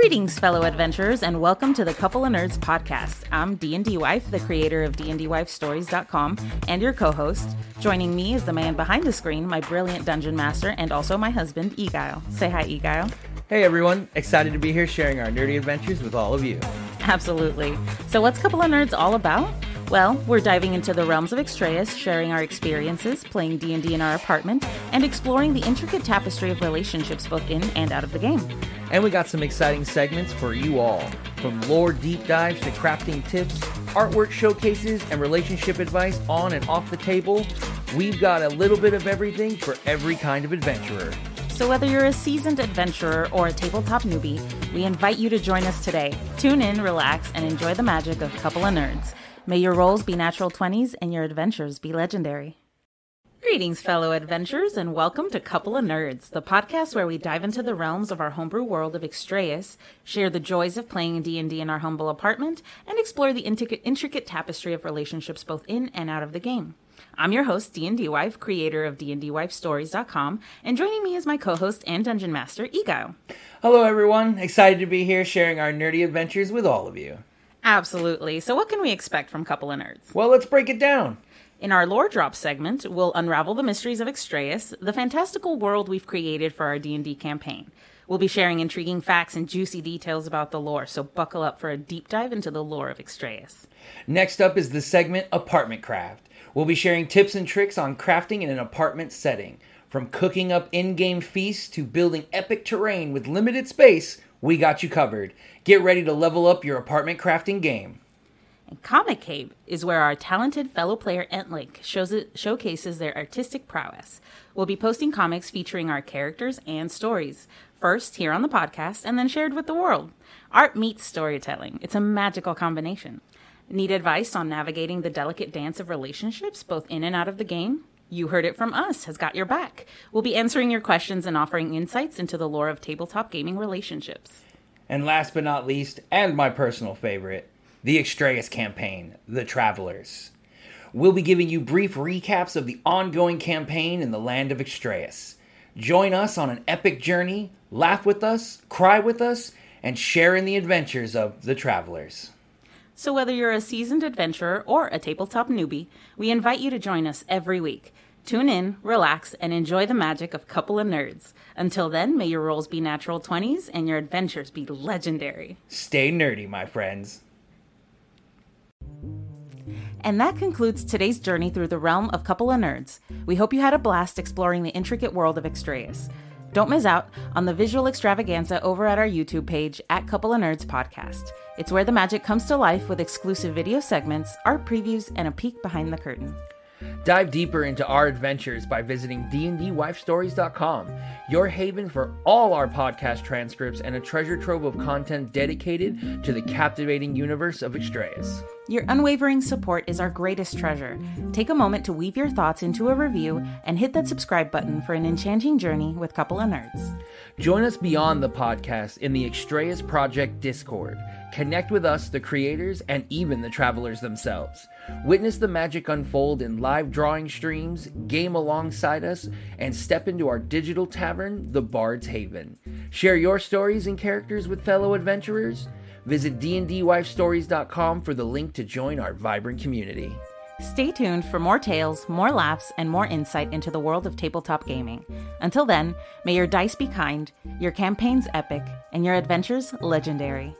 Greetings, fellow adventurers, and welcome to the Couple A' Nerds podcast. I'm D&D Wife, the creator of dndwifestories.com, and your co-host. Joining me is the man behind the screen, my brilliant dungeon master, and also my husband, Eguile. Say hi, Eguile. Hey everyone, excited to be here sharing our nerdy adventures with all of you. Absolutely. So, what's Couple A' Nerds all about? Well, we're diving into the realms of Extraeus, sharing our experiences, playing D&D in our apartment, and exploring the intricate tapestry of relationships both in and out of the game. And we got some exciting segments for you all. From lore deep dives to crafting tips, artwork showcases, and relationship advice on and off the table, we've got a little bit of everything for every kind of adventurer. So, whether you're a seasoned adventurer or a tabletop newbie, we invite you to join us today. Tune in, relax, and enjoy the magic of Couple A' Nerds. May your rolls be natural 20s and your adventures be legendary. Greetings, fellow adventurers, and welcome to Couple A' Nerds, the podcast where we dive into the realms of our homebrew world of Extraeus, share the joys of playing D&D in our humble apartment, and explore the intricate, intricate tapestry of relationships both in and out of the game. I'm your host, D&D Wife, creator of dndwifestories.com, and joining me is my co-host and dungeon master, Ego. Hello everyone, excited to be here sharing our nerdy adventures with all of you. Absolutely. So what can we expect from Couple A' Nerds? Well, let's break it down. In our lore drop segment, we'll unravel the mysteries of Extraeus, the fantastical world we've created for our D&D campaign. We'll be sharing intriguing facts and juicy details about the lore, so buckle up for a deep dive into the lore of Extraeus. Next up is the segment Apartment Craft. We'll be sharing tips and tricks on crafting in an apartment setting. From cooking up in game feasts to building epic terrain with limited space, we got you covered. Get ready to level up your apartment crafting game. And Comic Cave is where our talented fellow player Entlink shows it, showcases their artistic prowess. We'll be posting comics featuring our characters and stories, first here on the podcast and then shared with the world. Art meets storytelling. It's a magical combination. Need advice on navigating the delicate dance of relationships both in and out of the game? You heard it from us, has got your back. We'll be answering your questions and offering insights into the lore of tabletop gaming relationships. And last but not least, and my personal favorite, the Extraeus campaign, The Travelers. We'll be giving you brief recaps of the ongoing campaign in the land of Extraeus. Join us on an epic journey, laugh with us, cry with us, and share in the adventures of The Travelers. So, whether you're a seasoned adventurer or a tabletop newbie, we invite you to join us every week. Tune in, relax, and enjoy the magic of Couple A' Nerds. Until then, may your rolls be natural 20s and your adventures be legendary. Stay nerdy, my friends. And that concludes today's journey through the realm of Couple A' Nerds. We hope you had a blast exploring the intricate world of Extraeus. Don't miss out on the visual extravaganza over at our YouTube page at Couple A' Nerds Podcast. It's where the magic comes to life with exclusive video segments, art previews, and a peek behind the curtain. Dive deeper into our adventures by visiting dndwifestories.com, your haven for all our podcast transcripts and a treasure trove of content dedicated to the captivating universe of Extraeus. Your unwavering support is our greatest treasure. Take a moment to weave your thoughts into a review and hit that subscribe button for an enchanting journey with Couple A' Nerds. Join us beyond the podcast in the Extraeus Project Discord. Connect with us, the creators, and even the travelers themselves. Witness the magic unfold in live drawing streams, game alongside us, and step into our digital tavern, the Bard's Haven. Share your stories and characters with fellow adventurers. Visit dndwifestories.com for the link to join our vibrant community. Stay tuned for more tales, more laughs, and more insight into the world of tabletop gaming. Until then, may your dice be kind, your campaigns epic, and your adventures legendary.